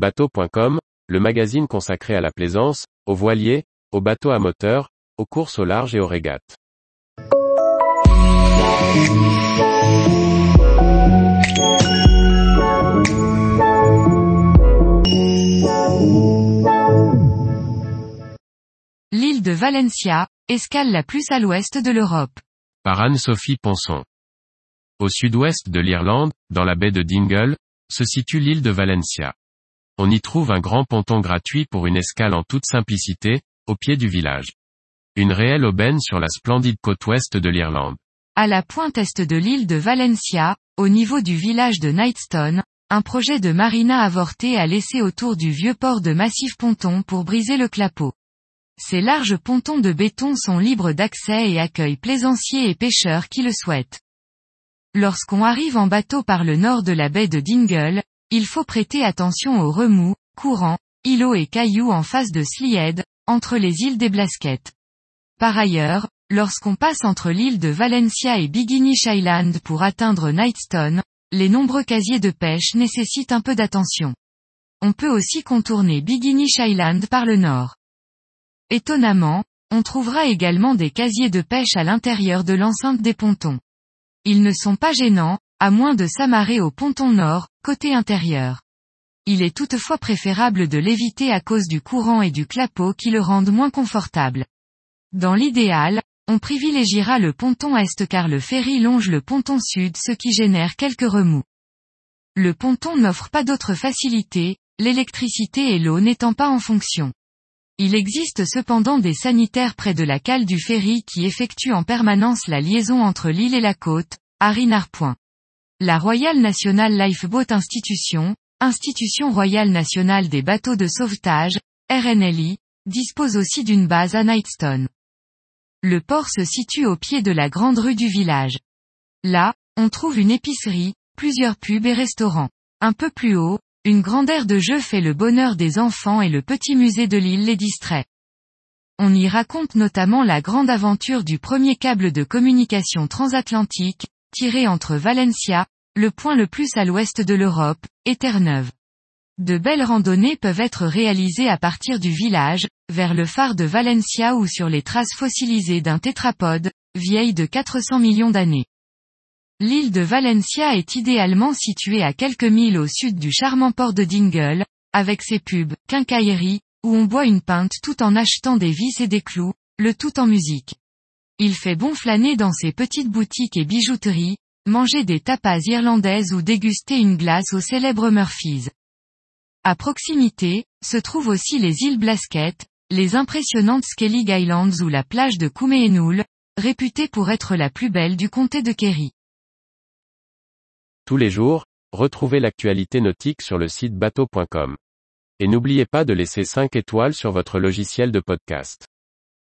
Bateau.com, le magazine consacré à la plaisance, aux voiliers, aux bateaux à moteur, aux courses au large et aux régates. L'île de Valencia, escale la plus à l'ouest de l'Europe. Par Anne-Sophie Ponson. Au sud-ouest de l'Irlande, dans la baie de Dingle, se situe l'île de Valencia. On y trouve un grand ponton gratuit pour une escale en toute simplicité, au pied du village. Une réelle aubaine sur la splendide côte ouest de l'Irlande. À la pointe est de l'île de Valencia, au niveau du village de Knightstone, un projet de marina avorté a laissé autour du vieux port de massif ponton pour briser le clapot. Ces larges pontons de béton sont libres d'accès et accueillent plaisanciers et pêcheurs qui le souhaitent. Lorsqu'on arrive en bateau par le nord de la baie de Dingle, il faut prêter attention aux remous, courants, îlots et cailloux en face de Slied, entre les îles des Blasquettes. Par ailleurs, lorsqu'on passe entre l'île de Valencia et Biginish Island pour atteindre Knightstone, les nombreux casiers de pêche nécessitent un peu d'attention. On peut aussi contourner Biginish Island par le nord. Étonnamment, on trouvera également des casiers de pêche à l'intérieur de l'enceinte des pontons. Ils ne sont pas gênants, à moins de s'amarrer au ponton nord, côté intérieur. Il est toutefois préférable de l'éviter à cause du courant et du clapot qui le rendent moins confortable. Dans l'idéal, on privilégiera le ponton est car le ferry longe le ponton sud ce qui génère quelques remous. Le ponton n'offre pas d'autres facilités, l'électricité et l'eau n'étant pas en fonction. Il existe cependant des sanitaires près de la cale du ferry qui effectuent en permanence la liaison entre l'île et la côte, à Rinard. La Royal National Lifeboat Institution, Institution Royale Nationale des Bateaux de Sauvetage, RNLI, dispose aussi d'une base à Knightstone. Le port se situe au pied de la grande rue du village. Là, on trouve une épicerie, plusieurs pubs et restaurants. Un peu plus haut, une grande aire de jeu fait le bonheur des enfants et le petit musée de l'île les distrait. On y raconte notamment la grande aventure du premier câble de communication transatlantique, tiré entre Valencia, le point le plus à l'ouest de l'Europe, et Terre-Neuve. De belles randonnées peuvent être réalisées à partir du village, vers le phare de Valencia ou sur les traces fossilisées d'un tétrapode, vieille de 400 millions d'années. L'île de Valencia est idéalement située à quelques milles au sud du charmant port de Dingle, avec ses pubs, quincailleries, où on boit une pinte tout en achetant des vis et des clous, le tout en musique. Il fait bon flâner dans ses petites boutiques et bijouteries, manger des tapas irlandaises ou déguster une glace au célèbre Murphy's. À proximité, se trouvent aussi les îles Blasquettes, les impressionnantes Skellig Islands ou la plage de Coumeenul, réputée pour être la plus belle du comté de Kerry. Tous les jours, retrouvez l'actualité nautique sur le site bateau.com. Et n'oubliez pas de laisser 5 étoiles sur votre logiciel de podcast.